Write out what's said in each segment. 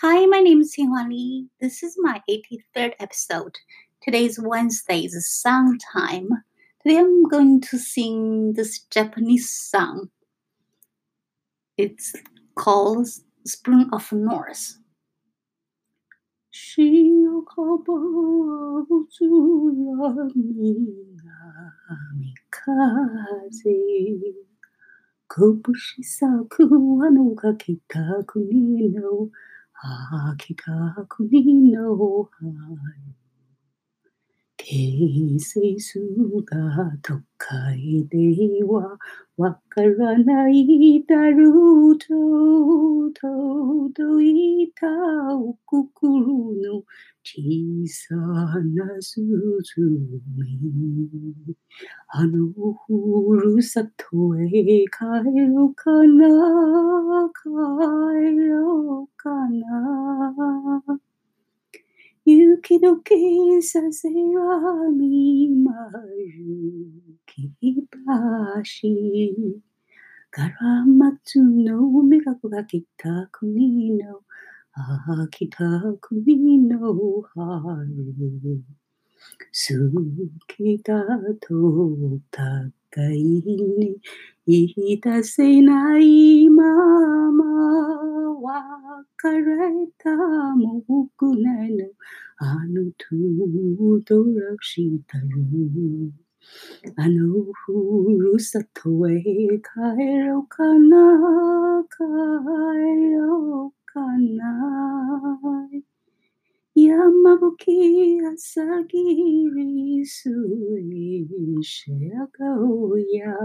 Hi, my name is Xinhua Li. This is my 83rd episode. Today is Wednesday's song time. Today I'm going to sing this Japanese song. It's called Spring of North. 潮風をつやみ南風拳咲くあのが北国の 秋田国の春形成数が都会ではわからないだろうと届いたお心の小さな鈴あのふるさとへ帰ろうかな帰ろう。かな雪解けさせはみまるき橋から松の目がが北国の秋田国の春好きだと互いに言い出せないまま別 karaita mo kunaina anu tu to rakshita yo anu huru sato e kaero kana kaero kana. Yama buki asagiri sui ya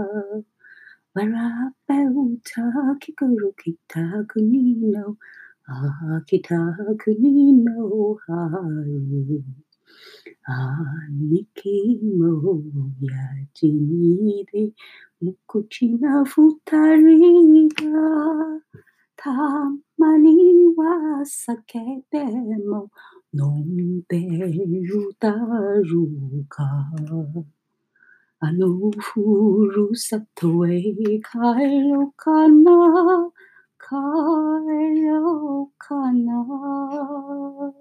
Wara pe uta ki さとへ帰ろうかな帰ろうかな山吹朝霧水シェアガオヤ笑った国の春兄貴もやじみで無口な二人がたまには酒でも飲んでるだろうか。あのふるさとへ帰ろうかな。帰ろうかな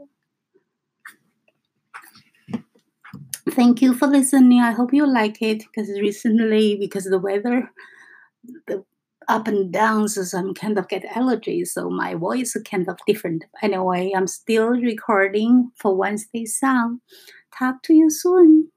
Thank you for listening. I hope you like it because recently, because of the weather, the up and downs, so I'm kind of get allergies, so my voice is kind of different. Anyway, I'm still recording for Wednesday song. Talk to you soon.